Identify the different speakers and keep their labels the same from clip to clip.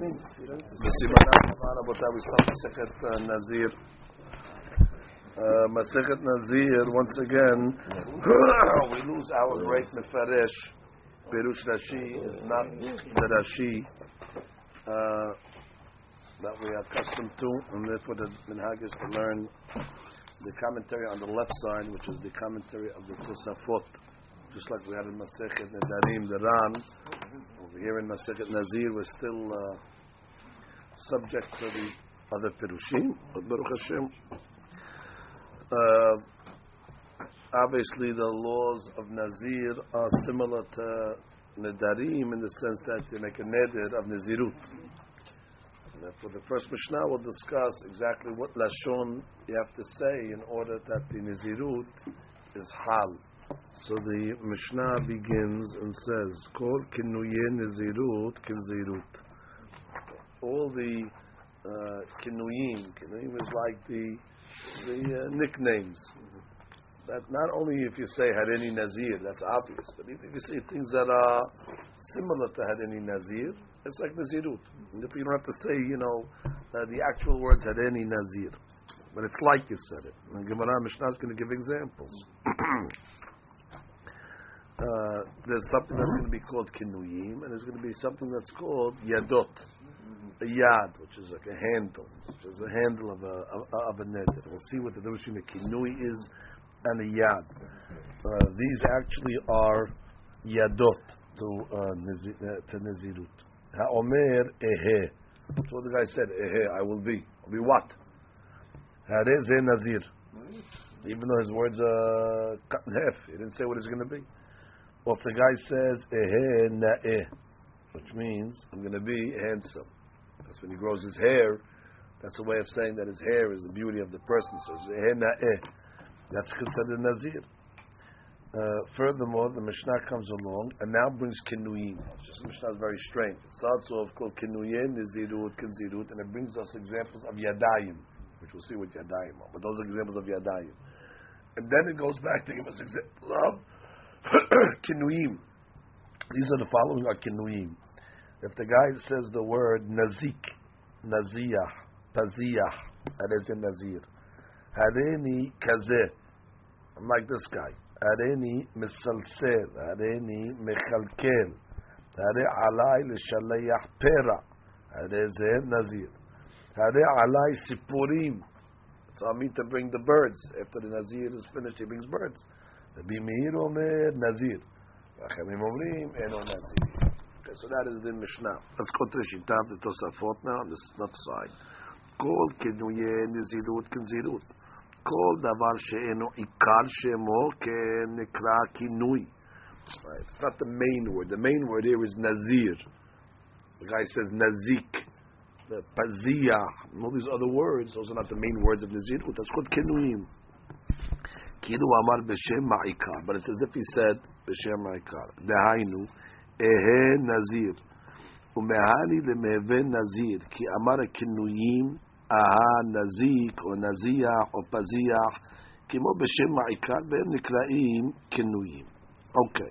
Speaker 1: בסימנם אמר רבותיו ישפח מסכת נזיר. Masechet Nazir, once again, we lose our great Mefaresh. Perush Rashi is not the Rashi uh, that we are accustomed to, and therefore the Minhag is to learn the commentary on the left side, which is the commentary of the Tosafot, just like we had in Masechet Nedarim, the Ran. Over here in Masechet Nazir, we're still uh, subject to the other Pirushim, Baruch Hashem, uh, obviously the laws of Nazir are similar to Nedarim in the sense that you make a neder of Nazirut. Therefore, the first Mishnah we'll discuss exactly what Lashon you have to say in order that the Nazirut is Hal. So the Mishnah begins and says, Kol kinuye Nazirut kinzirut. All the uh, kinuyim, is like the the uh, nicknames. That not only if you say Harini Nazir, that's obvious, but if you say things that are similar to Harini Nazir, it's like Nazirut. If you don't have to say, you know, uh, the actual words Harini Nazir, but it's like you said it. And Gemara Mishnah is going to give examples. uh, there's something that's going to be called Kinuyim, and there's going to be something that's called Yadot a yad, which is like a handle, which is a handle of a of, of a neder. We'll see what the difference between a kinui is and a yad. Uh, these actually are yadot to uh, nizi, uh, to nezirut. Ha'omer ehe. That's what the guy said. Ehe, I will be. I'll be what? Hareh ze nazir. Even though his words are cut in half, he didn't say what it's going to be. Or if the guy says ehe na'eh, which means I'm going to be handsome. That's when he grows his hair. That's a way of saying that his hair is the beauty of the person. So that's considered nazir. Uh, furthermore, the Mishnah comes along and now brings kinuyim. Just Mishnah is very strange. It starts off called kinuyin, nizirut, kinzirut, and it brings us examples of yadayim, which we'll see what yadayim are. But those are examples of yadayim. And then it goes back to give us examples of kinuyim. These are the following are kinuyim. If the guy says the word nazik, naziyah, taziyah, that is a nazir. Hareni kazeh, I'm like this guy. Hareni misalsel, hareni mechalkel, hare alai l'shalayach pera, hare zeh nazir. Hare alai sipurim, so I mean to bring the birds. After the nazir is finished, he brings birds. Rabbi Meir omer nazir. Chachamim omrim eno nazir. Okay, so that is the Mishnah. Let's go to the Shita of the Tosafot now. This is not side. Kol kenuye nizirut kinzirut. Kol davar she'enu ikar shemo kenikra kinui. Right. It's not the main word. The main word here is nazir. The guy says nazik, the paziyah, and all these other words. Those are not the main words of nazirut. That's called kinuyim. Kidu amar b'shem ma'ikar. But it's as if he said b'shem ma'ikar. Dehainu. אהה נזיר, ומהני למהווה נזיר, כי אמר הכינויים אהה נזיק, או נזיח, או פזיח, כמו בשם העיקר, והם נקראים כינויים. Okay.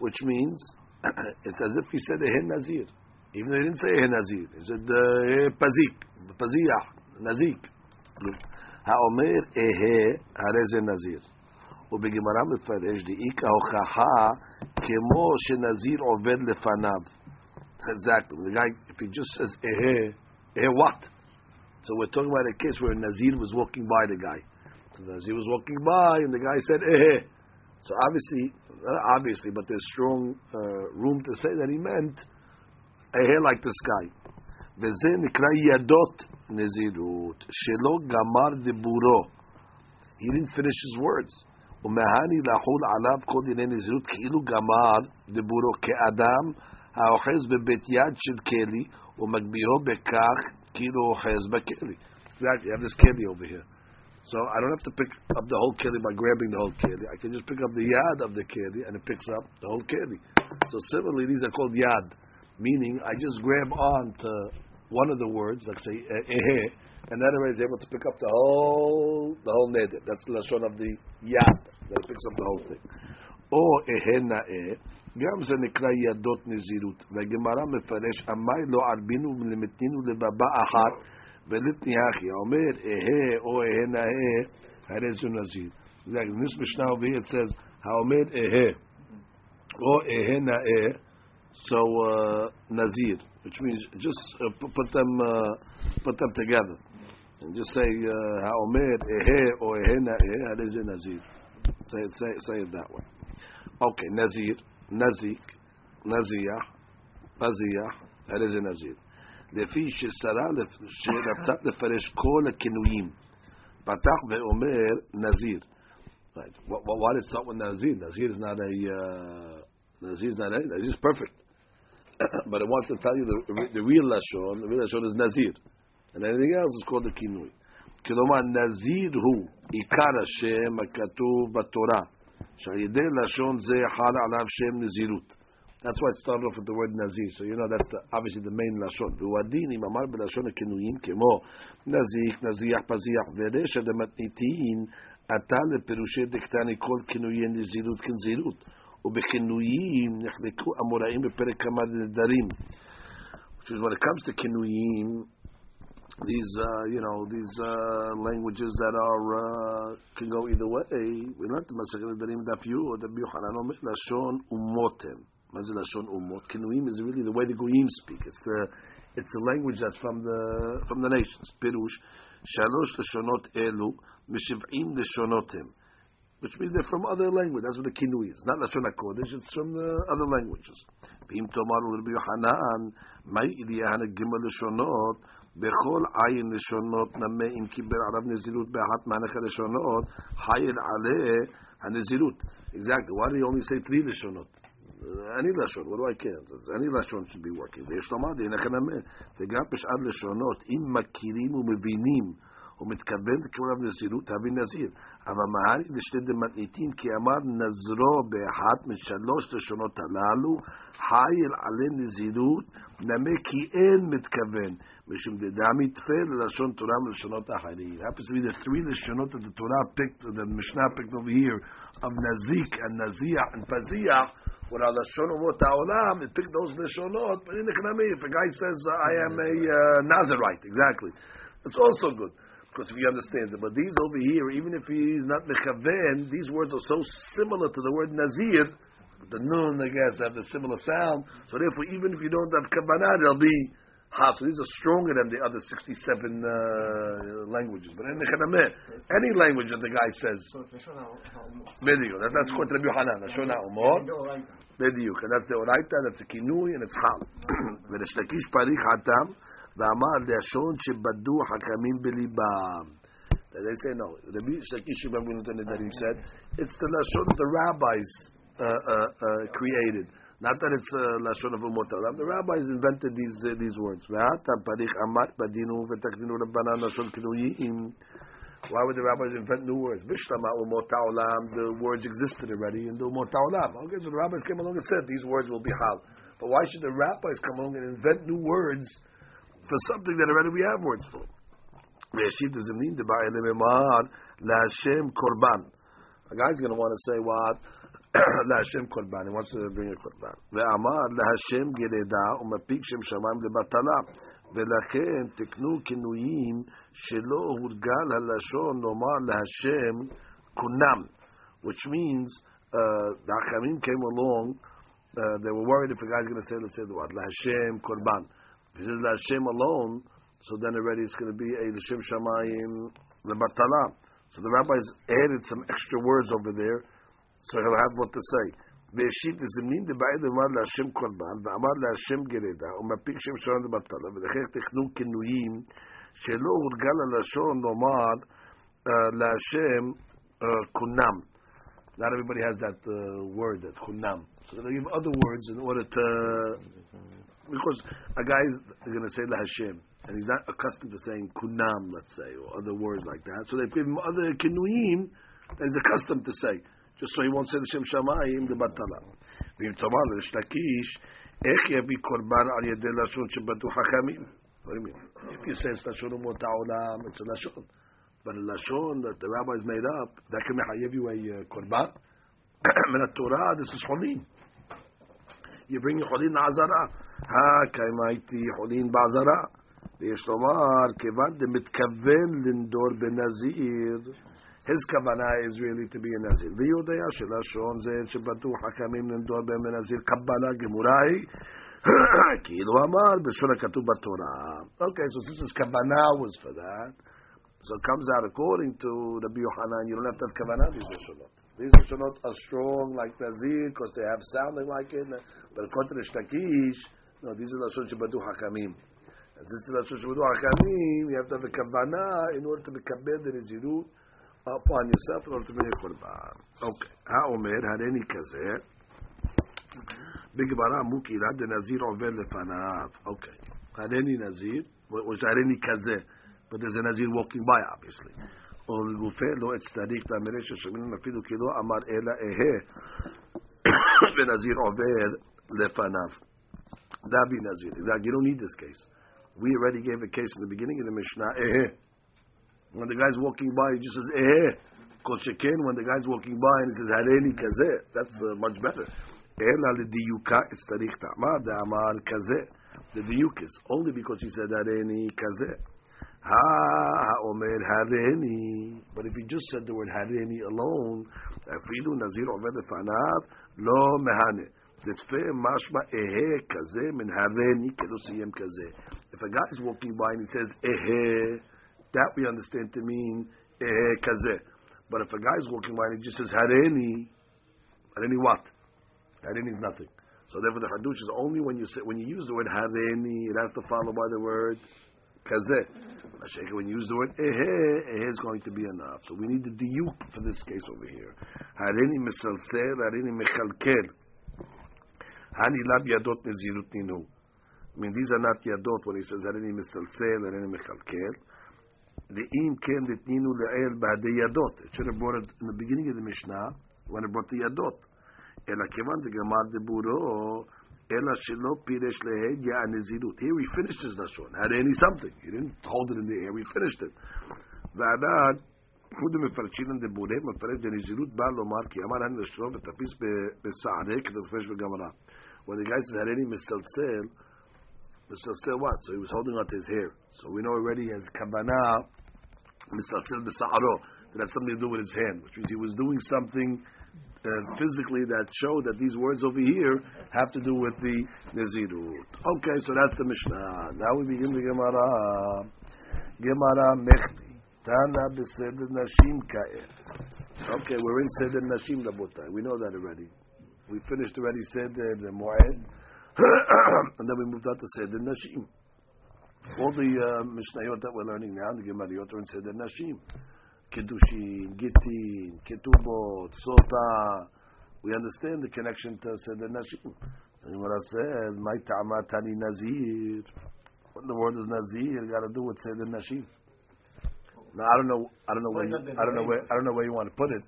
Speaker 1: Which means, it's as if he said אהה נזיר. Even he didn't say אהה נזיר. He said אהה פזיק, פזיח, נזיק. האומר אהה, הרי זה נזיר. ובגמרא מפרש דאיכא הוכחה כמו שנזיר עובר לפניו. Exactly. The guy, if he just says eh eh what? So we're talking about a case where Nazir was walking by the guy. So Nazir was walking by and the guy said eh So obviously, not obviously, but there's strong uh, room to say that he meant eh like this guy. וזה נקרא ידות נזירות, שלא גמר דיבורו. He didn't finish his words. ומהני לחול עליו כל דיני נזירות כאילו גמר דיבורו כאדם האוחז בבית יד של כלי ומגבירו בכך כאילו אוחז בכלי. Exactly, you have this keli over here. So I don't have to pick up the whole keli by grabbing the whole keli. I can just pick up the yad of the keli and it picks up the whole keli. So similarly, these are called yad, meaning I just grab on to one of the words, let's say ehe, and then I is able to pick up the whole the whole neder. That's the lashon of the yad that picks up the whole thing. Or ehe na'eh, גם זה נקרא ידות נזירות. והגמרא מפרש, אמר לא ערבינו ולמתנינו לבבא אחת ולתני אחי. אומר, אהה או אהה נאה, הרי זה נזיר. In this Mishnah over here it says, האומר אהה או אהה נאה, so uh, nazir, which means just uh, put them uh, put them together and just say haomer ehe or ehe na'eh. That is a nazir. Say it, say, say it that way. Okay, nazir, nazik, naziyah, naziyah. That is a nazir. לפי ששרה שרצה לפרש כל הכינויים, פתח ואומר נזיר. Right. Why did it start with Nazir? Nazir is not a uh, Nazir is not a Nazir is perfect. but it wants to tell you the, the real lashon. The real lashon is nazir, and anything else is called the kinui. כלומר, נזיר הוא עיקר השם הכתוב בתורה, שעל ידי לשון זה חל עליו שם נזירות. That's why it started off with the word nazir. So you know that's the, obviously the main lashon. והדין אם אמר בלשון הכינויים כמו נזיק, נזיח, פזיח ורשע דמתניתין, עתה לפירושי דקטני כל כינויי נזירות כנזירות. ובכינויים נחלקו אמוראים בפרק כמה נדרים. Which is when it כינויים, these uh, you know these uh, languages that are uh, can go either way. We learned the Masechet Nedarim Daf Yu or Daf Yochanan Omer Lashon Umotem. Mazil Lashon Umot. Kenuim is really the way the Goyim speak. It's the it's a language that's from the from the nations. Pirush Shalosh Lashonot Elu Mishivim Lashonotem. Which means they're from other language. That's what the kinui is. Not Lashon HaKodesh, it's from the other languages. V'im tomar l'Rabbi Yohanan, may idiyahana gimel l'shonot, בכל עין לשונות נמה, אם קיבל עליו נזילות באחת מהנכי לשונות, חייל עליה הנזילות. Exactly, why do you only say three לשונות? אני לשון, what do I care? אני לשון should be working, ויש לומר, הנה כנמה, זה גם בשאר לשונות, אם מכירים ומבינים הוא מתכוון לקרוב נזירות, תביא נזיר. אבל מהרי לשתי דמתניתין, כי אמר נזרו באחת משלוש לשונות הללו, חייל עלי נזירות, נמה כי אין מתכוון, משום דדמי תפל ללשון תורה ולשונות אחרים. happens to be the three לשונות that the Torah picked, the Mishnah picked over here, of נזיק and נזיח and פזיח, what are לשון אומות העולם, it picked those לשונות, but in the if a guy says, I am a uh, Nazarite, exactly. It's also good. Because if you understand it, but these over here, even if he's not mechaven, these words are so similar to the word nazir. The nun, I guess, have a similar sound. So therefore, even if you don't have kavanah, they'll be half. So these are stronger than the other 67 uh, languages. But any language that the guy says, Bediuk, that, that's called Rabbi Hanan, Shona Umor, Bediuk, and that's the Oraita, that's the Kinui, and it's Chal. ולשלקיש פריך חתם ואמר לשון שבדו חכמים בליבם. They say no. The Shakish Nedarim said it's the lashon the rabbis uh, uh, uh, created. Not that it's uh, lashon of umot The rabbis invented these uh, these words. Why would the rabbis invent new words? The words existed already in the umot Okay, so the rabbis came along and said these words will be hal. But why should the rabbis come along and invent new words? for something that already we have words for. Reshit does mean the La Hashem Korban. A guy's going to want to say what? La Hashem Korban. He wants to bring a Korban. ואמר להשם גרדה ומפיק שם שמיים לבטלה. ולכן תקנו כינויים שלא הורגל הלשון לומר להשם kunam, which means uh, the Achamim came along, uh, they were worried if a guy's going to say, let's say the word, Hashem Korban. If he says Hashem alone, so then already it's going to be a L'Shem Shamayim Lebatala. So the rabbis added some extra words over there, so he'll have what to say. והשיב תזמנין דבעי דמר להשם קורבן, ואמר להשם גרדה, ומפיק שם שרון לבטלה, ולכך תכנו כינויים שלא הורגל הלשון לומר להשם kunam. Not everybody has that uh, word, that kunam. So they give other words in order to because a guy is going to say La Hashem, and he's not accustomed to saying kunam, let's say, or other words like that. So they give him other kinuyim that he's accustomed to say, just so he won't say the Shem Shamayim, the Batala. ואם תאמר לרשתקיש, איך יביא קורבן על ידי לשון שבדו חכמים? What do you mean? If you say it's לשון אומות העולם, it's a לשון. But a לשון that the rabbis made up, that can give you a uh, korban. in the Torah, this is חולין. you bring חולין לעזרה. הקיימייתי חולין בעזרה. ויש לומר, כיוון דמתכוון לנדור בנזיר, his kavanah is really to be a nazir. ויודע שלשון זה שבטוח חכמים לנדור במנזיר קבלה גמורה היא כאילו אמר בלשון הכתוב בתורה. Okay, so this is kavanah was for that. So it comes out according to Rabbi Yohanan, you don't have to have kavanah these lashonot. These lashonot are strong like nazir because they have sounding like it. But according to the shtakish, no, these are lashon shebadu hakamim. And since the lashon shebadu hakamim, you have to have a kavanah in order to be kabed the nazirut upon yourself in order to bring a korban. Okay. האומר, הריני כזה, בגמרא מוקילה דנזיר עובר לפניו. Okay. הריני נזיר, או שהריני כזה, but there's a nazir walking by obviously. או לגופה לא אצטריך תאמרי ששומעים אפילו כי לא אמר אלא אהה ונזיר עובר לפניו. That be nazir. You don't need this case. We already gave a case in the beginning of the Mishnah, ehe. When the guy's walking by, he just says, eh, kol sheken. When the guy's walking by and he says, hareni kazeh, that's uh, much better. Ela l'diyuka itzarich ta'ma da'amar kazeh. The diyuk is only because he said hareni kazeh. Ha omer hareni. But if you just said the word hareni alone, afilu nazir oved fanav lo mehane. Fair. Mashma ehe min hareni kelo siyem kazeh. If a guy is walking by and he says ehe, that we understand to mean eh kazeh. But if a guy is walking by and he just says hareni, hareni what? Hareni is nothing. So therefore, the hadush is only when you say when you use the word hareni, it has to follow by the word kazeh. When you use the word eh, eh, ehe, ehe is going to be enough. So we need the diuk for this case over here. Hareni misalsel, hareni mechalkel. Hani lab yadot nezirut ninu. I mean, these are not yadot when he says hareni misalsel, hareni mechalkel. Ve'im ken litninu le'el ba'de yadot. It should have brought it in the beginning of the Mishnah when it brought the yadot. Ela de gemar de buro. Ela shelo piresh lehed ya nezirut. Here he finishes the shon. Had any something. He didn't hold it in the air. He finished it. ועדת חודי מפרשים דבורי, מפרש דנזירות בא לומר כי אמר אני לשלום ותפיס בסערי כדי לפרש בגמרא. When the guy says הריני מסלסל, מסלסל what? So he was holding on to his hair. So we know already as kavanah misasir b'sa'aro that has something to do with his hand, which means he was doing something uh, physically that show that these words over here have to do with the nezirut. Okay, so that's the Mishnah. Now we begin the Gemara. Gemara mechti tana b'seder nashim ka'eh. Okay, we're in seder nashim rabotai. We know that already. We finished already seder the moed, and then we moved on to seder nashim. All the uh, Mishnayot that we're learning now, the Gemariyot are in Seder Nashim. Kiddushin, Gittin, Ketubot, Sota. We understand the connection to Seder Nashim. The Gemara says, My ta'ama tani nazir. What the word is nazir got to do with Seder Nashim? Now I don't know. I don't know where. You, I don't know where. I don't know where you want to put it.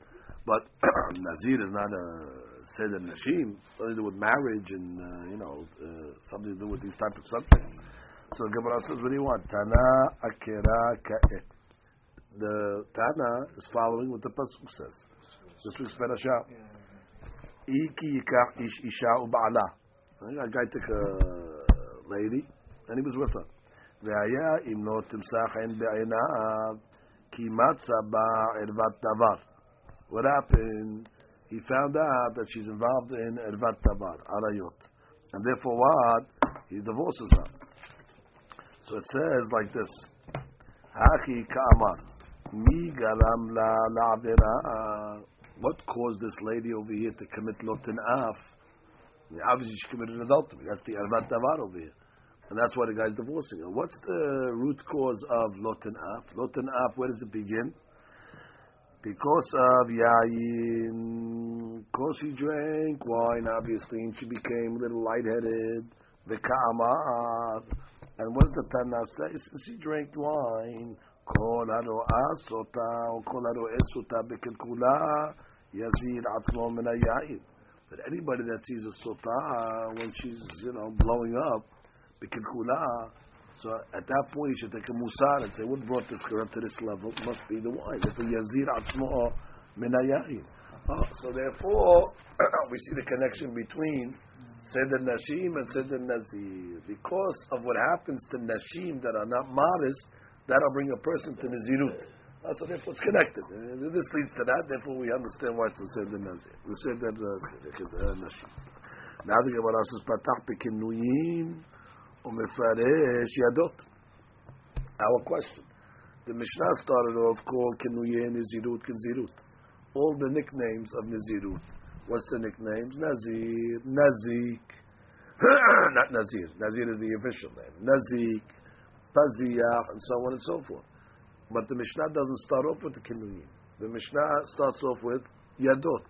Speaker 1: But nazir is not a Seder Nashim. Something to do with marriage and uh, you know uh, something to do with these type of subjects. So Gemara says, what do you want? Tana akira ka'e The Tana is following what the Pasuk says. This week's Parashah. Iki yikach ish isha u'ba'ala. A guy took a lady, and he was with her. והיה אם לא תמסך עין בעיניו, כי מצא בה ערוות דבר. What happened? He found out that she's involved in ערוות דבר, arayot. And therefore what? He divorces her. So it says like this: Hachi ka'amar what caused this lady over here to commit lotin af? Obviously, she committed adultery. That's the arvat davar over here, and that's why the guy's divorcing her. What's the root cause of lotin af? Lotin af. Where does it begin? Because of yayin, because he drank wine, obviously, and she became a little lightheaded. The ka'amar. And what does the Tana say? Since he drank wine, כל הנואס אותה, או כל הנואס אותה בקלקולה, יזין עצמו מן היין. But anybody that sees a sota uh, when she's, you know, blowing up, bikilkula, so at that point you should take a musar and say, what brought this girl to this level? It must be the wine. If yazir atzmo min oh, So therefore, we see the connection between Seder Nashim and Seder Nazir. Because of what happens to Nashim that are not modest, that'll bring a person to Nazirut. Uh, so therefore it's connected. Uh, this leads to that, therefore we understand why it's the Seder Nazir. The Seder uh, Nashim. Now the Gemara says, Patach bekinuyim umefaresh yadot. Our question. The Mishnah started off called Kenuyeh Nizirut Kenzirut. All the nicknames of Nizirut What's the nicknames? Nazir, Nazik, not Nazir. Nazir is the official name. Nazik, Paziyah, and so on and so forth. But the Mishnah doesn't start off with the Kinuyim. The Mishnah starts off with Yadot.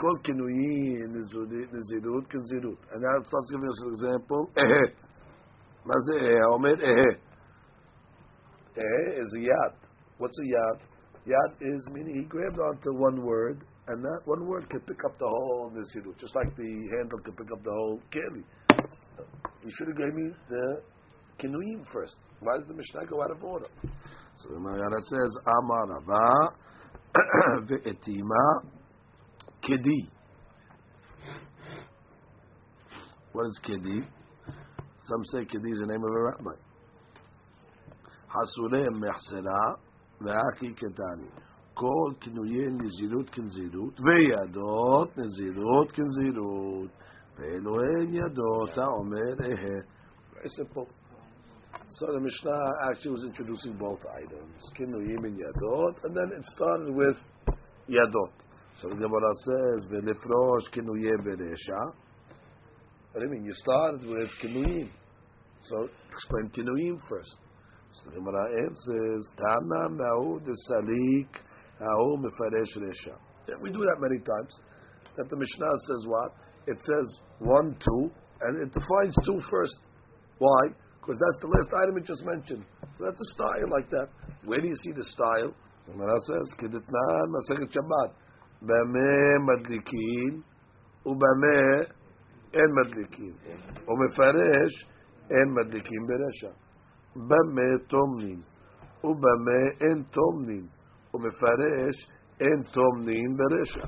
Speaker 1: Kol Kinuyim, Nizirut, Kinzirut. And now it starts giving us an example. Ehe. Mazeh Omer Ehe. Ehe is a Yad. What's a Yad? Yad is meaning he grabbed onto one word and that one word can pick up the whole Nisirut, just like the handle can pick up the whole Keli. You should have gave me the Kinuim first. Why does the Mishnah go out of order? So the Maharal says, Amar Rava ve'etima kedi. What is kedi? Some say kedi is the name of a rabbi. Hasure mechsera ve'aki ketani. כל כינויי נזירות כנזירות, וידות נזירות כנזירות, ואלו הן ידות האומר אהה. Very simple. So the Mishnah actually was introducing both items, kinuyim and yadot, and then it started with yadot. So the Gemara says, "Velifrosh kinuyim beresha." What do you mean? You started with kinuyim. So explain kinuyim first. So the Gemara answers, "Tana ma'u de salik." Yeah, we do that many times. That the Mishnah says what? It says one, two, and it defines two first. Why? Because that's the last item it just mentioned. So that's a style like that. Where do you see the style? The Gemara says, Kedetnan Masechet Shabbat. Bame madlikin, ubame en madlikin. Umefaresh en madlikin beresha. Bame tomnin, ubame en tomnin. ומפרש אין טומנין ברשע.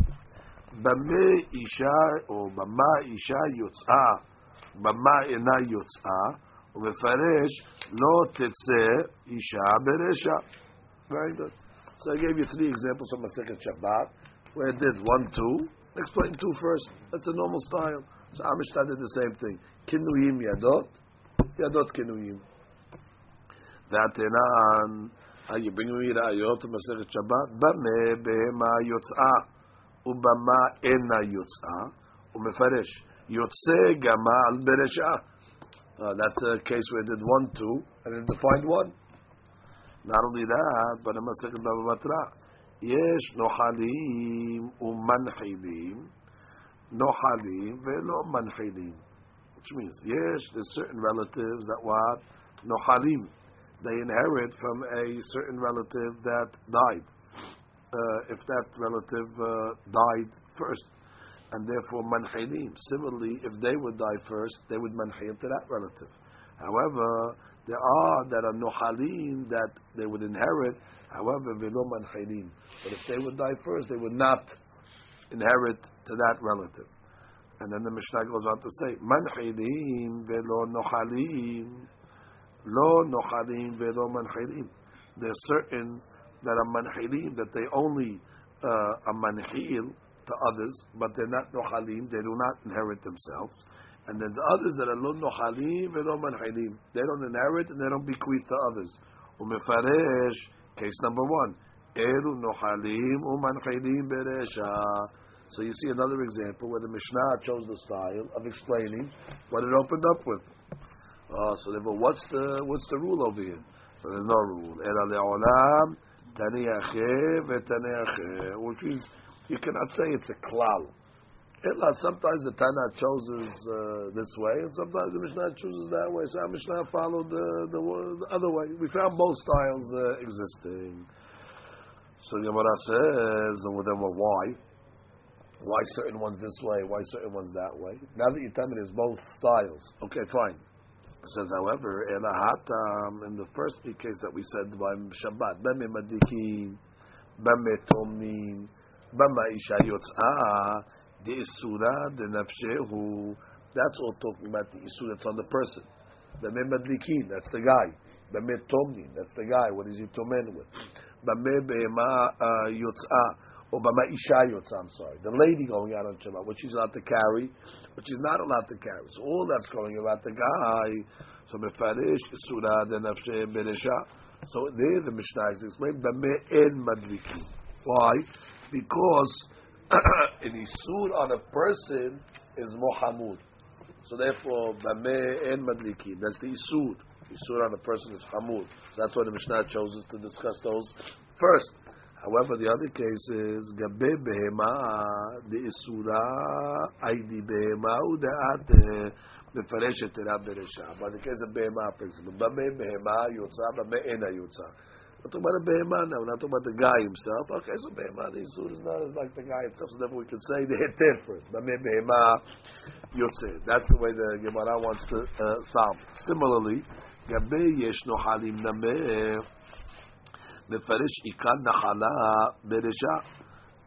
Speaker 1: במה אישה או במה אישה יוצאה, במה אינה יוצאה, ומפרש לא תצא אישה ברשע. Very good. So I gave you three examples from Masechet Shabbat, where I did one, two, explain two first. That's a normal style. So Amishta did the same thing. Kinuyim yadot, yadot kinuyim. Vatenan you bring me ראיות במסכת שבת, במה בהמה יוצאה ובמה אינה יוצאה, הוא מפרש, יוצא גמה על ברשעה. That's a case where it did one, two, and it defined one. Not only that, but in Masechet Baba Batra, יש נוחלים ומנחילים, נוחלים ולא מנחילים. Which means, yes, there's certain relatives that what? נוחלים they inherit from a certain relative that died. Uh, if that relative uh, died first, and therefore manhilim. Similarly, if they would die first, they would manhil to that relative. However, there are that are nohalim that they would inherit. However, velo manhilim. But if they would die first, they would not inherit to that relative. And then the Mishnah goes on to say, manhilim velo nohalim. Lo nochalim velo manchilim. There are certain that are manchilim that they only uh, are manchil to others, but they're not nochalim. They do not inherit themselves. And there's others that are lo nochalim. They don't inherit and they don't bequeath to others. Umefaresh, case number one. Eru nochalim umanchilim beresha. So you see another example where the Mishnah chose the style of explaining what it opened up with. Oh, so therefore, what's the what's the rule over here? So there's no rule. Which means you cannot say it's a klal. Ela, sometimes the Tana chooses uh, this way, and sometimes the Mishnah chooses that way. So our Mishnah followed the, the, the other way. We found both styles uh, existing. So Gemara says, well, then well, why? Why certain ones this way? Why certain ones that way? Now that you tell me there's both styles, okay, fine says, however, Elahatam, in the first case that we said by Shabbat, Beme Madikin, Beme Tomnin, Isha Yotzah, the Isura, the Nafshehu, that's all talking about the issue that's on the person. Bame madlikin, that's the guy. Bame tomnin, that's the guy. What is he tomen with? Behema uh, yotzah, or bama isha I'm sorry. The lady going out on Shabbat, what she's allowed to carry, what she's not allowed to carry. So all that's going about the guy. So mefarish surah denafshe beresha. So there the Mishnah is explained, bame en madlikin. Why? Because an isur on a person is mohamud. So therefore, bame en madlikin. That's the isur. Isur on a person is hamud. So that's why the Mishnah chose us to discuss those first. However, the other case is gabe behema the isura aidi behema udaat מפרשת תרה ברשע. But the case of בהמה, for example, במה בהמה יוצא, במה אין היוצא. We're talking about a behemah now. We're not talking about the guy himself. Okay, so behemah, the isur is not as like the guy himself. So therefore, we can say the heter first. Mameh behemah yotzeh. That's the way the Gemara wants to uh, solve. Similarly, gabe yeshno halim nameh mefarish ikan nahala beresha.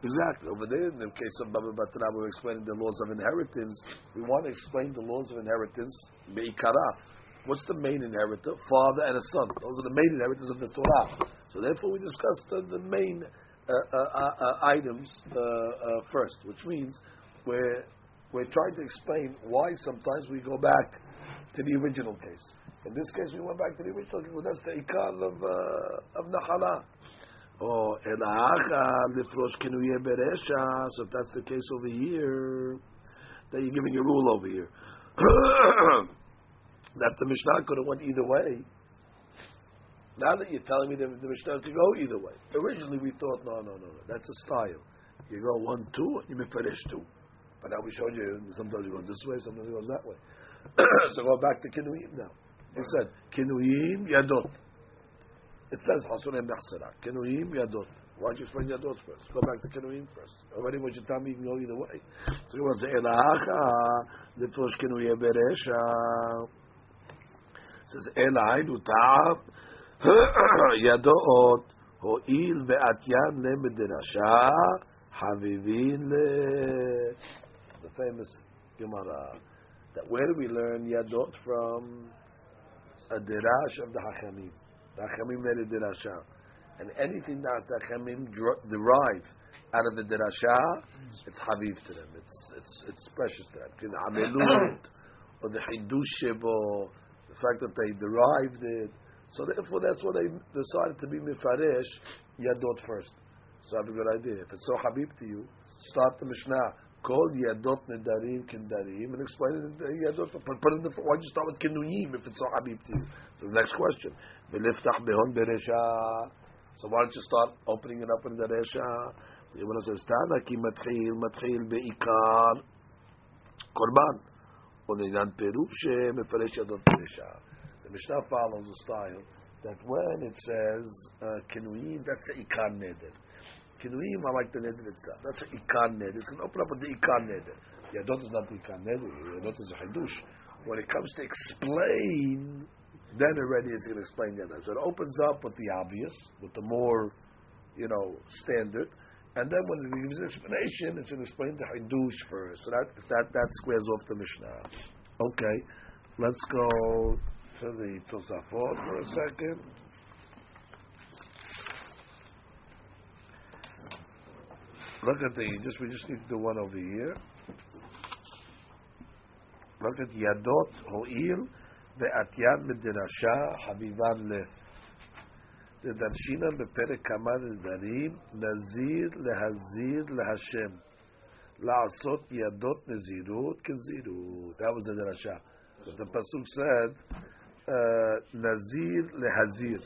Speaker 1: Exactly. Over there, in the case of Baba Batra, we're explaining the laws of inheritance. We want to explain the laws of inheritance beikara What's the main inheritor? Father and a son. Those are the main inheritors of the Torah. So therefore, we discussed the, the main uh, uh, uh, uh items uh, uh, first, which means we're, we're trying to explain why sometimes we go back to the original case. In this case, we went back to the original case. That's the ikal of, of Nachala. Oh, lifrosh beresha. So if that's the case over here, then you're giving a rule over here that the Mishnah could have went either way. Now that you're telling me that the Mishnah could go either way. Originally we thought, no, no, no, no. That's a style. You go one, two, and you mifresh two. But now we showed you, sometimes you go this way, sometimes you go that way. so go back to Kinuyim now. You said, Kinuyim Yadot. It says Hasurim Bechsera. Kinuyim Yadot. Why don't you explain Yadot first? Go back to Kinuyim first. Already what you tell me, you can go either way. So you want to say, Elahacha, Litosh Kinuyim Beresha. Says, Elahaydu Ta'ab, Yadot, Ho'il Ve'atyan Lemedinasha, Havivin Le... The famous Gemara. That where do we learn Yadot from? A derash of the Hachamim. The Hachamim made a derasha. And anything that the Hachamim derive out of the derasha, it's haviv to them. It's it's it's precious to them. Or the hidush fact that they derived it. So therefore, that's why they decided to be mifaresh yadot first. So I have a good idea. If it's so habib to you, start the Mishnah. Call yadot nedarim kindarim and explain it yadot. Put, put in the, why don't you start with kinuyim if it's so habib to you? So the next question. V'liftach behon beresha. So why don't you start opening it up in the resha? The Gemara says, Tana ki matchil matchil beikar korban. Uninyan perush mefaresh yadot beresha. The Mishnah follows the style that when it says uh, that's the ikar neder. Kinuim are like the neder itself. That's an ikan neder. It's to open up with the ikan neder. Yadot is not the ikan neder. Yadot is a hadush. When it comes to explain, then already it's going to explain Yadot. So it opens up with the obvious, with the more, you know, standard. And then when it gives an explanation, it's going to explain the hadush first. So that, that, that squares off the Mishnah. Okay, let's go to the Tosafot for a second. Look at the just we just need do one over here. Look at Yadot Ho'il ve'atyan medirasha habivan le. The darshina בפרק כמה נדרים, נזיר להזיר להשם. לעשות ידות נזירות כנזירות. That was the drasha. So the pasuk said, uh, nazir lehazir.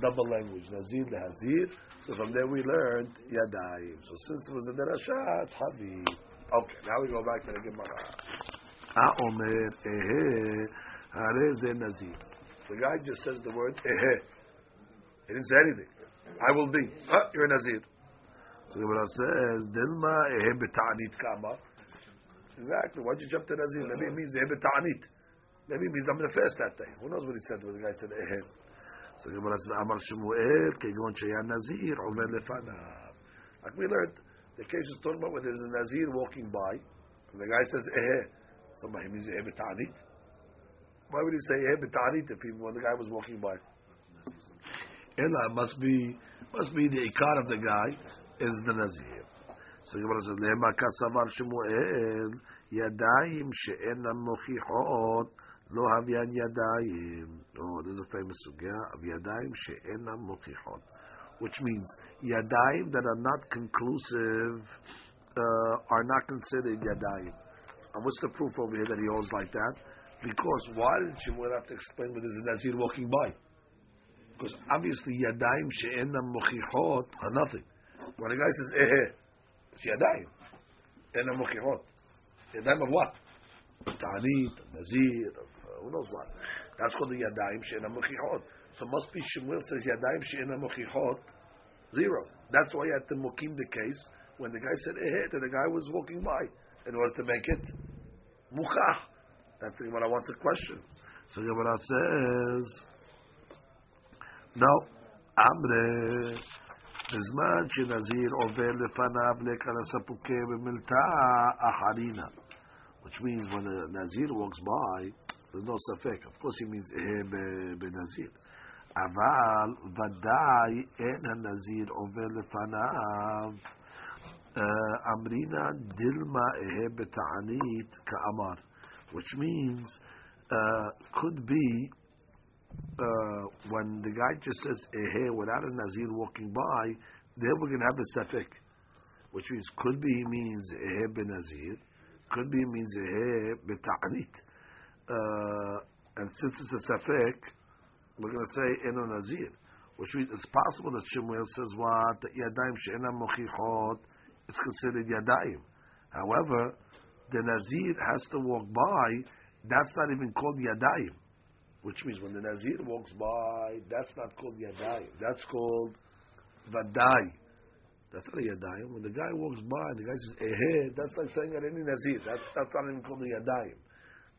Speaker 1: Double language. Nazir lehazir. So from there we learned Yadayim. So since it was a derasha, it's Habib. Okay, now we go back to the Gemara. Omer ehe hareze nazir. The guy just says the word ehe. He didn't say anything. I will be. Ah, you're a nazir. So the Gemara says, Dilma ehe beta'anit kama. Exactly. Why'd you jump to nazir? Maybe it means ehe beta'anit. Maybe it means I'm to fast that day. Who knows what he said when the guy said ehe. So the Gemara says, Amar Shemuel, Kegon Sheyan Nazir, Omer Lefanav. Like we learned, the case is talking about when there's a Nazir walking by, and the guy says, eh, Somebody means ehe b'ta'anit. Why would he say ehe b'ta'anit if he, when the guy was walking by? Ella must be must be the ikar of the guy is the nazir. So Gemara says, "Lema kasavar Shemuel yadayim she'enam mochichot lo havian yadayim." Oh, there's a famous sugya of yadayim she'enam mochichot, which means yadayim that are not conclusive uh, are not considered yadayim. And what's the proof over here that he holds like that? Because why did Shemuel have to explain what is a nazir walking by? Because obviously yadayim she'enam mochichot are nothing. When a guy says eh, it's yadayim, enam mochichot. Yadayim of what? Ta'anit, nazir, uh, who knows what. That's called the yadayim she'enam mochichot. So must be Shemuel says yadayim she'enam mochichot, zero. That's why at the mokim the case, when the guy said eh, that the guy was walking by in order to make it mukach. That's the I wants a question. So Gemara says, no, Amre, בזמן שנזיר עובר לפניו לכאן הספוקה במלתא אחרינה. Which means when a Nazir walks by, there's no safek. Of course he means ehe בנזיר. אבל ודאי אין הנזיר עובר לפניו. אמרינה דילמה ehe בתענית כאמר. Which means, uh, could be uh, when the guy just says ehe without a nazir walking by, then we're going to have a safek, which means could be means ehe ben nazir, could be means ehe beta'anit. Uh, and since it's a safek, we're going to say eno nazir, which means it's possible that Shemuel says what that yadayim she'ena mochichot is considered yadayim. However, the nazir has to walk by. That's not even called yadayim which means when the Nazir walks by, that's not called Yadayim. That's called Vadai. That's not a Yadayim. When the guy walks by, the guy says, Ehe, that's like saying at any Nazir. That's, that's not even called the Yadayim.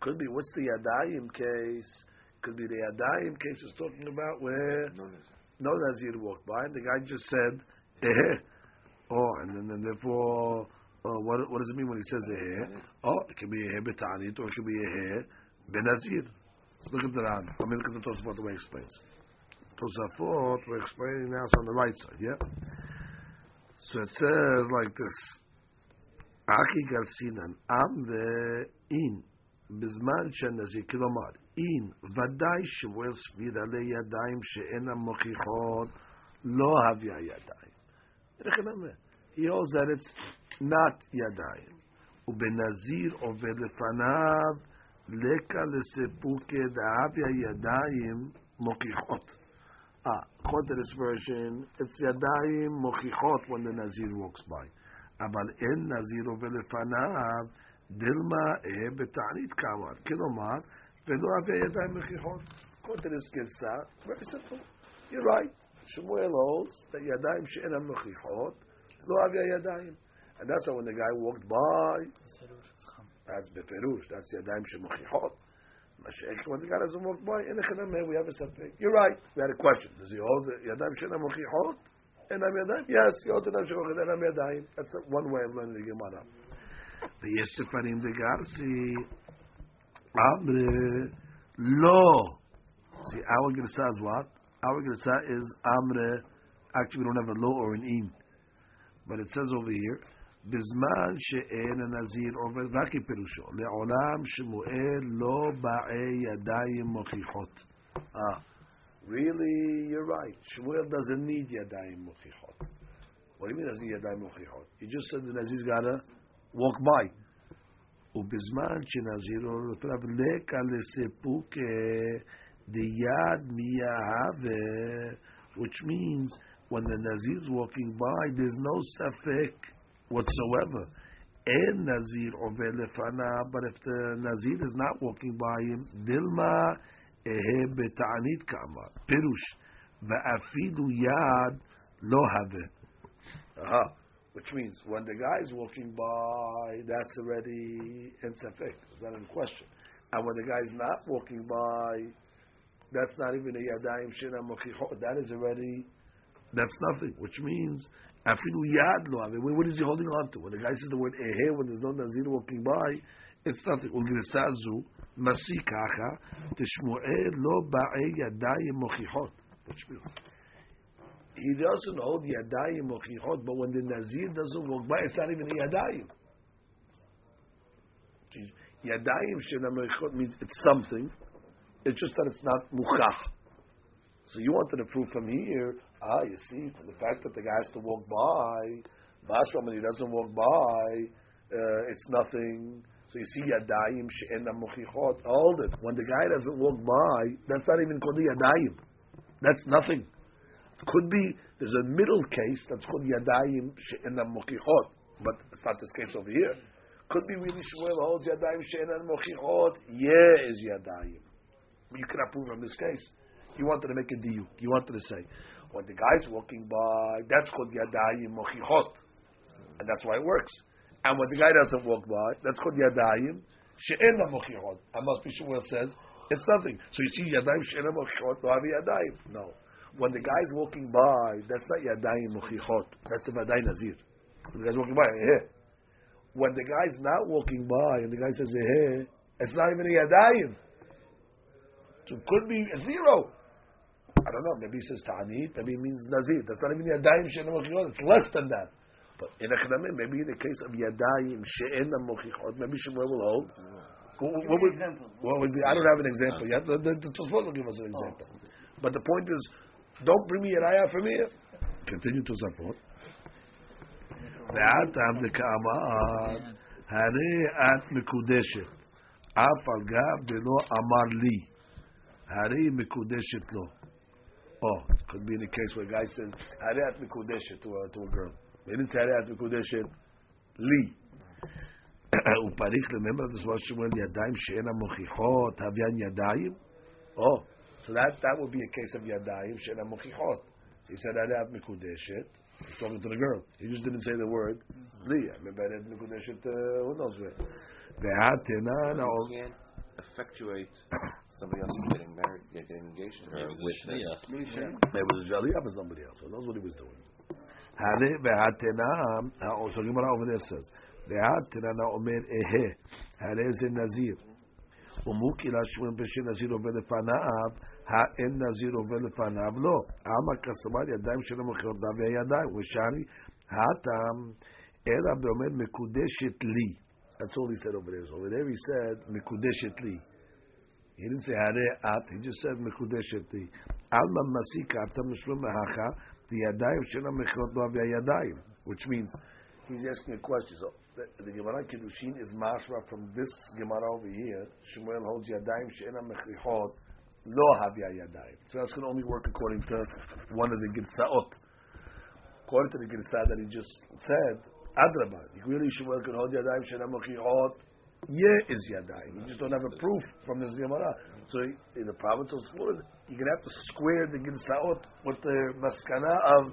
Speaker 1: Could be, what's the Yadayim case? Could be the Yadayim case is talking about where no, no Nazir walked by, and the guy just said, Ehe. Oh, and then and therefore, uh, what, what does it mean when he says Ehe? Oh, it can be Ehe Betanit, or it could be Ehe Benazir. Look at the Ran. I mean, look at the Tosafot the way he explains. Tosafot, we're explaining now, it's on the right side, yeah? So it says like this. Aki Garsinan, Am in, בזמן שהנזיר, כלומר, אם ודאי שמואל סביר עלי ידיים שאינן מוכיחות, לא הביאה ידיים. איך אני אומר? He holds that it's not ידיים. ובנזיר עובר לפניו Da'avya yadayim mokichot. Ah, according to this version, it's yadayim mokichot when the Nazir walks by. אבל אין נזיר עובר לפניו, דילמה אה בתענית כאמר. כלומר, ולא אבי ידיים מוכיחות. This גרסה, very simple. You're right. Shmuel holds ידיים שאינן מוכיחות, לא אבי הידיים. And that's why when the guy walked by, that's beferush. That's yadayim shemochichot. Mashiach, when the guy doesn't walk by, in a we have a safek. You're right. We had a question. Does he hold yadayim shemochichot? Enam yadayim? Yes, he holds yadayim shemochichot. Enam yadayim. That's one way of learning the Gemara. The Yeshifarim de. Amre. Lo. See, our Gersa is what? Our Gersa is Amre. Actually, we don't have a lo or an in. But it says over here, בזמן שאין הנזיר עובר, רק פירושו, לעולם שמואל לא באי ידיים מוכיחות. Ah, really, you're right. Shmuel doesn't need yadayim mochichot. What do you mean doesn't need yadayim mochichot? He just said the Nazir's gotta walk by. ובזמן שנזיר עובר לקה לסיפוקה דיד מיהווה, which means when the Nazir's walking by, there's no safek whatsoever. And Nazir over but if the Nazir is not walking by him, dilma ehe beta'anit kama. Pirush. Va'afidu yad lo have. Which means when the guy is walking by, that's already in safek. Is that in question? And when the guy is not walking by, that's not even a yadayim shina mochichot. That is already, that's nothing. Which means Afilu yad lo What is he holding on to? When the guy says the word ehe, when there's no nazir walking by, it's nothing. Ulgrisazu masi kacha lo ba'e yadayim mochichot. Which means he doesn't hold yadayim mochichot, but when the nazir doesn't walk by, it's not even yadayim. Yadayim shenamochichot means it's something. It's just that it's not muchach. So you wanted a proof from here ah, you see, the fact that the guy has to walk by, Bashram, when he doesn't walk by, uh, it's nothing. So you see, yadayim she'ena mochichot. Hold it. When the guy doesn't walk by, that's not even called yadayim. That's nothing. Could be there's a middle case that's called yadayim she'ena mochichot, but it's not this case over here. Could be really Shmuel holds yadayim she'ena mochichot. Yeah, is yadayim. You cannot prove from this case. You wanted to make a diuk. You wanted to say when the guy's walking by, that's called yadayim mochichot and that's why it works. And when the guy doesn't walk by, that's called yadayim she'en mochichot. And most Shmuel says it's nothing. So you see yadayim she'en mochichot, no have yadayim. No. When the guy's walking by, that's not yadayim mochichot. That's a vaday nazir. When the guy's walking by, eh. When the guy's not walking by and the guy says eh, it's not even a yadayim. So it could be a zero. I don't know. Maybe he says ta'anit. Maybe it means nazir. That's not even yadayim she'en mochichot. It's less than that. But in a Achnamim, maybe in the case of Yadayim, She'en Mochichot, maybe Shmuel will hold. What, what, would, what would be, I don't have an example yet. The, the, the Tosfot will give us an example. But the point is, don't bring me a raya from here. Continue to support. ועתם דקאמר, הרי את מקודשת, אף על גב דלא אמר לי, הרי מקודשת לו. Oh, it could be in a case where a guy says, הרי את מקודשת to a, to a girl. They didn't say הרי את מקודשת לי. ופריך remember this was when ידיים שאין המוכיחות, הביין ידיים? Oh, so that, that would be a case of ידיים שאין המוכיחות. He said הרי את מקודשת, he's talking to the girl. He just didn't say the word לי. Maybe הרי את מקודשת, who knows where. והתנא,
Speaker 2: You can't effectuate somebody else getting married, getting engaged to her with him.
Speaker 1: Maybe it was Jaliyah for somebody else. Who knows what he was doing. הרי והתנא, so Gemara over there says, והתנא אומר אהה, הרי זה נזיר. ומוקי להשמואל בשנזיר עובר לפניו, האין נזיר עובר לפניו? לא. עמא כסמר ידיים של המוכרות דם והידיים, ושאני, הטעם, אלא באומר מקודשת לי. That's all he said over there. So over there he said mikudeshetli. He didn't say hare at. He just said mikudeshetli. Alma masika atam the yadayim shena mechot yadayim, which means he's asking a question. So the, the Gemara Kiddushin is mashra from this Gemara over here. Shemuel holds yadayim shena mechot lo havya yadayim. So that's going to only work according to one of the girsaot, According to the girsa that he just said, Adraba, really Shmuel can hold yadayim shena mechot. Yeah, is yadayim. You just don't have a proof from this Gemara. So in the province of Smud, you're going to have to square the Girsaot with the Maskana of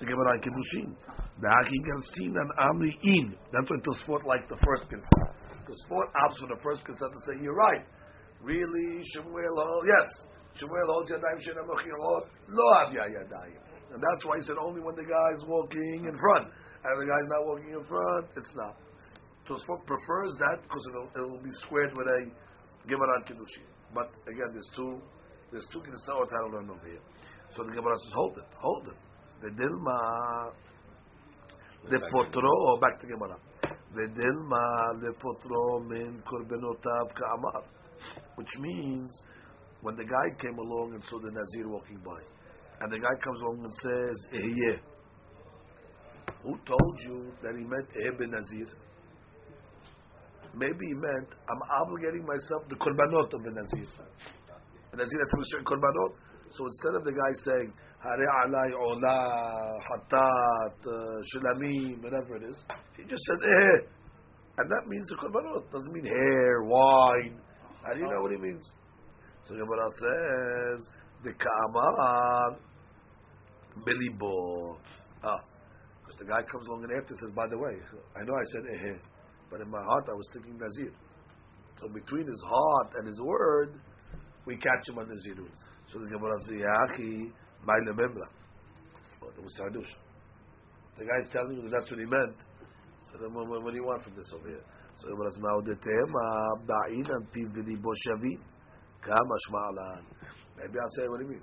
Speaker 1: the Gemara Kiddushin. The Haki Gersin and Amri In. That's what Tosfot like the first Girsa. Tosfot opts for the first Girsa to say, you're right. Really, Shemuel holds, yes, Shemuel holds Yadayim Shena Mechirot, Lo Avya Yadayim. And that's why he said only when the guy is walking in front. And the guy's not walking in front, it's not. Tosfot prefers that because it'll, it'll be squared with a Gemara Kiddushin. But again, there's two, there's two Girsaot how to learn over here. So the Gemara says, hold it, hold it. The Dilma, the Potro, oh, back to Gemara. The Dilma, the Potro min Korbenotav Ka'amar. Which means, when the guy came along and saw the Nazir walking by, and the guy comes along and says, Ehyeh. Who told you that he meant Ehyeh ben Nazir? maybe he meant I'm obligating myself the korbanot of the nazir. The nazir has to be certain korbanot. So instead of the guy saying Hare alai ola hatat shalamim whatever it is, he just said eh, and that means the korbanot doesn't mean hair, wine. How do you know what he means? So Gemara says the ka'amar bilibo. Ah, because the guy comes along and after says, by the way, I know I said eh. But in my heart, I was thinking Nazir. So between his heart and his word, we catch him on the Nazirut. So the Gemara says, Yachi, my it was. The guy's telling you that that's what he meant. So then what, what do you want from this over here? So it was now the tema ba'inan piv v'libo shavin. Kama. Maybe I'll say, what do you mean?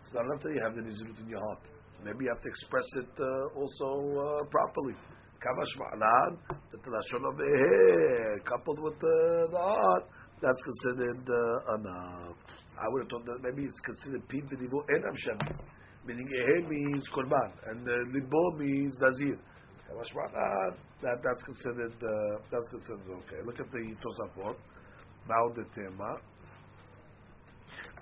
Speaker 1: It's not enough that you have the nazirut in your heart. Maybe you have to express it uh, also uh, properly. The of coupled with the, the heart, that's considered uh, enough. I would have thought that maybe it's considered piv v'libo enam shavin. Meaning ehe means korban, and libo means nazir. That that's considered uh, that's considered okay. Look at the Tosafot. Now the tema.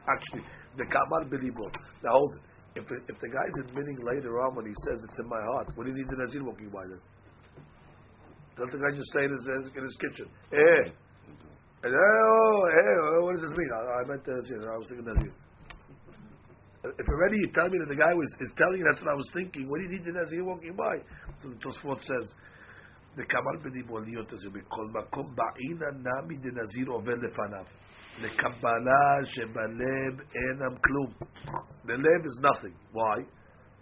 Speaker 1: Actually, the Kamal Bilibo. Now hold it. If, it, if the guy's admitting later on when he says it's in my heart, what do you need the Nazir walking by then? Don't the guy just say it in his, kitchen? Eh. And, oh, eh, what does this mean? I, I meant Nazir. I was thinking Nazir. If already you tell me that the guy was is telling you that's what I was thinking, what do you need the Nazir walking by? So the Tosfot says, the Kamal Bediboliyot is called Makom Ba'ina Nami the Nazir Over Lefanav. לקבלה שבלב אינם כלום. The lab is nothing. Why?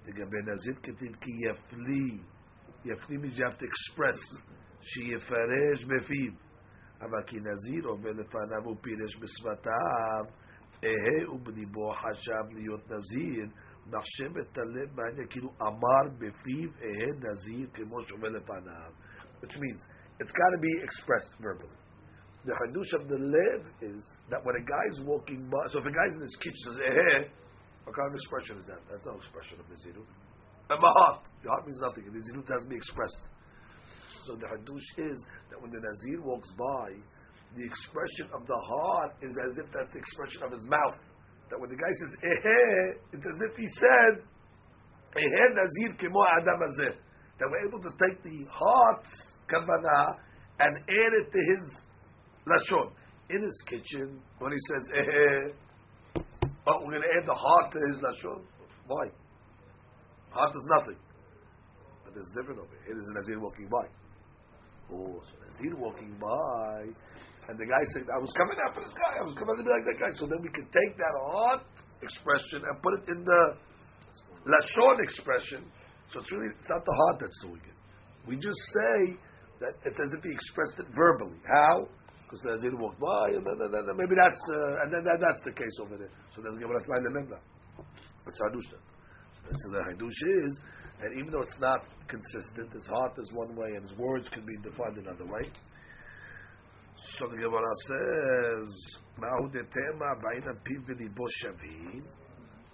Speaker 1: לגבי נזיר כתיב כי יפליא. יפליא means you have to express. שיפרש בפיו. אבל כי נזיר עובר לפניו ופירש בשפתיו, אהה ובליבו חשב להיות נזיר, מחשב את הלב בעניין כאילו אמר בפיו אהה נזיר כמו שעובר לפניו. Which means it's got to be expressed verbally. The hadush of the lev is that when a guy is walking by, so if a guy's in his kitchen says, eh, what kind of expression is that? That's no expression of the zirut. And my heart, the heart means nothing. The zirut has to be expressed. So the hadush is that when the nazir walks by, the expression of the heart is as if that's the expression of his mouth. That when the guy says eh, it's as if he said, eh nazir kemo adam azeh. That we're able to take the heart's kavanah and add it to his lashon in his kitchen when he says eh, oh, we're going to add the heart to his lashon. Why? Heart is nothing. But there's different over here. It is a Nazir walking by. Oh, so Nazir walking by, and the guy said, I was coming after this guy, I was coming to be like that guy. So then we can take that heart expression and put it in the Lashon expression. So it's really, it's not the heart that's doing it. We just say that it's as if he expressed it verbally. How? Because the Nazir walked by, and then, then, then maybe that's uh, and then that, that's the case over there. So then line the member. It's hadush. So the hadush is, and even though it's not consistent, his heart is one way and his words can be defined another way. So the Gemara says, "Ma'u detema ba'ina piv v'libo shavin."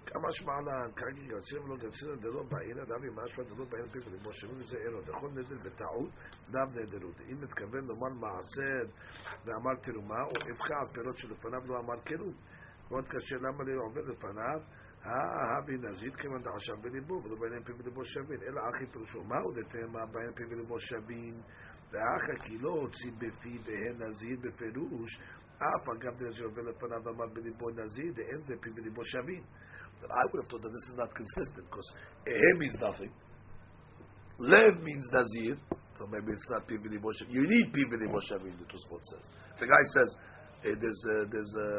Speaker 1: כמה שמעלה, כרגע גרסים ולא גרסים דלא בעינה, דבי משמע דלא בעינה פיו ולמו שמים וזה אינו. דכל נדל בטעות, דב נדלות. אם מתכוון לומר מעשר ואמר תרומה, או אבחה על פירות שלפניו לא אמר קירוב. מאוד קשה, למה לא עובר לפניו? ההבי נזית כיוון דחשב בליבו, ולא בעיני פיו ולמו שווין. אלא אחי פירושו, מהו דתמה בעיני פיו ולמו שווין? ואחא כי לא הוציא בפי בהן נזיר בפירוש, אף אגב נזיר עובר לפניו ואמר בליבו נזיר, דאין זה פי ולמו שווין. That I would have thought that this is not consistent because ehe means nothing. Lev means nazir, so maybe it's not pivili moshe. You need pivili moshe. I mean, the Tosfot says. The guy says hey, there's a, there's a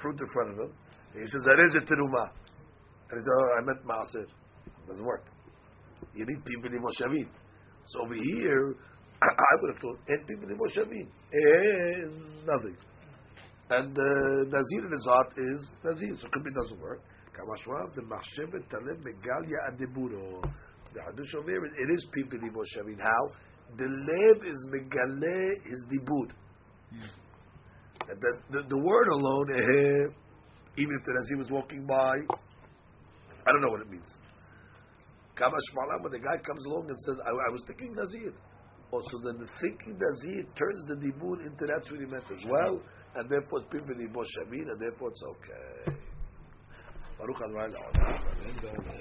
Speaker 1: fruit in front of him, he says there is a teruma, and he says oh, I meant maaser. Doesn't work. You need pivili moshavin. So over here, I would have thought and pivili moshavin. Eh, nothing. And uh, Nazir in his heart is Nazir, so it could be doesn't work. כמה שבועה, במחשבת הלב the hadush והחדוש אומר, it is people ליבו How? The lev is מגלה his דיבור. Hmm. The, the, the word alone, eh, even if the Nazir was walking by, I don't know what it means. Kama Shmalam, when the guy comes along and says, I, I was thinking Nazir. Oh, also, then the thinking Nazir turns the Dibur into that's what he meant as well, and therefore it's Pim and therefore it's okay. فاروق انواع الاعلام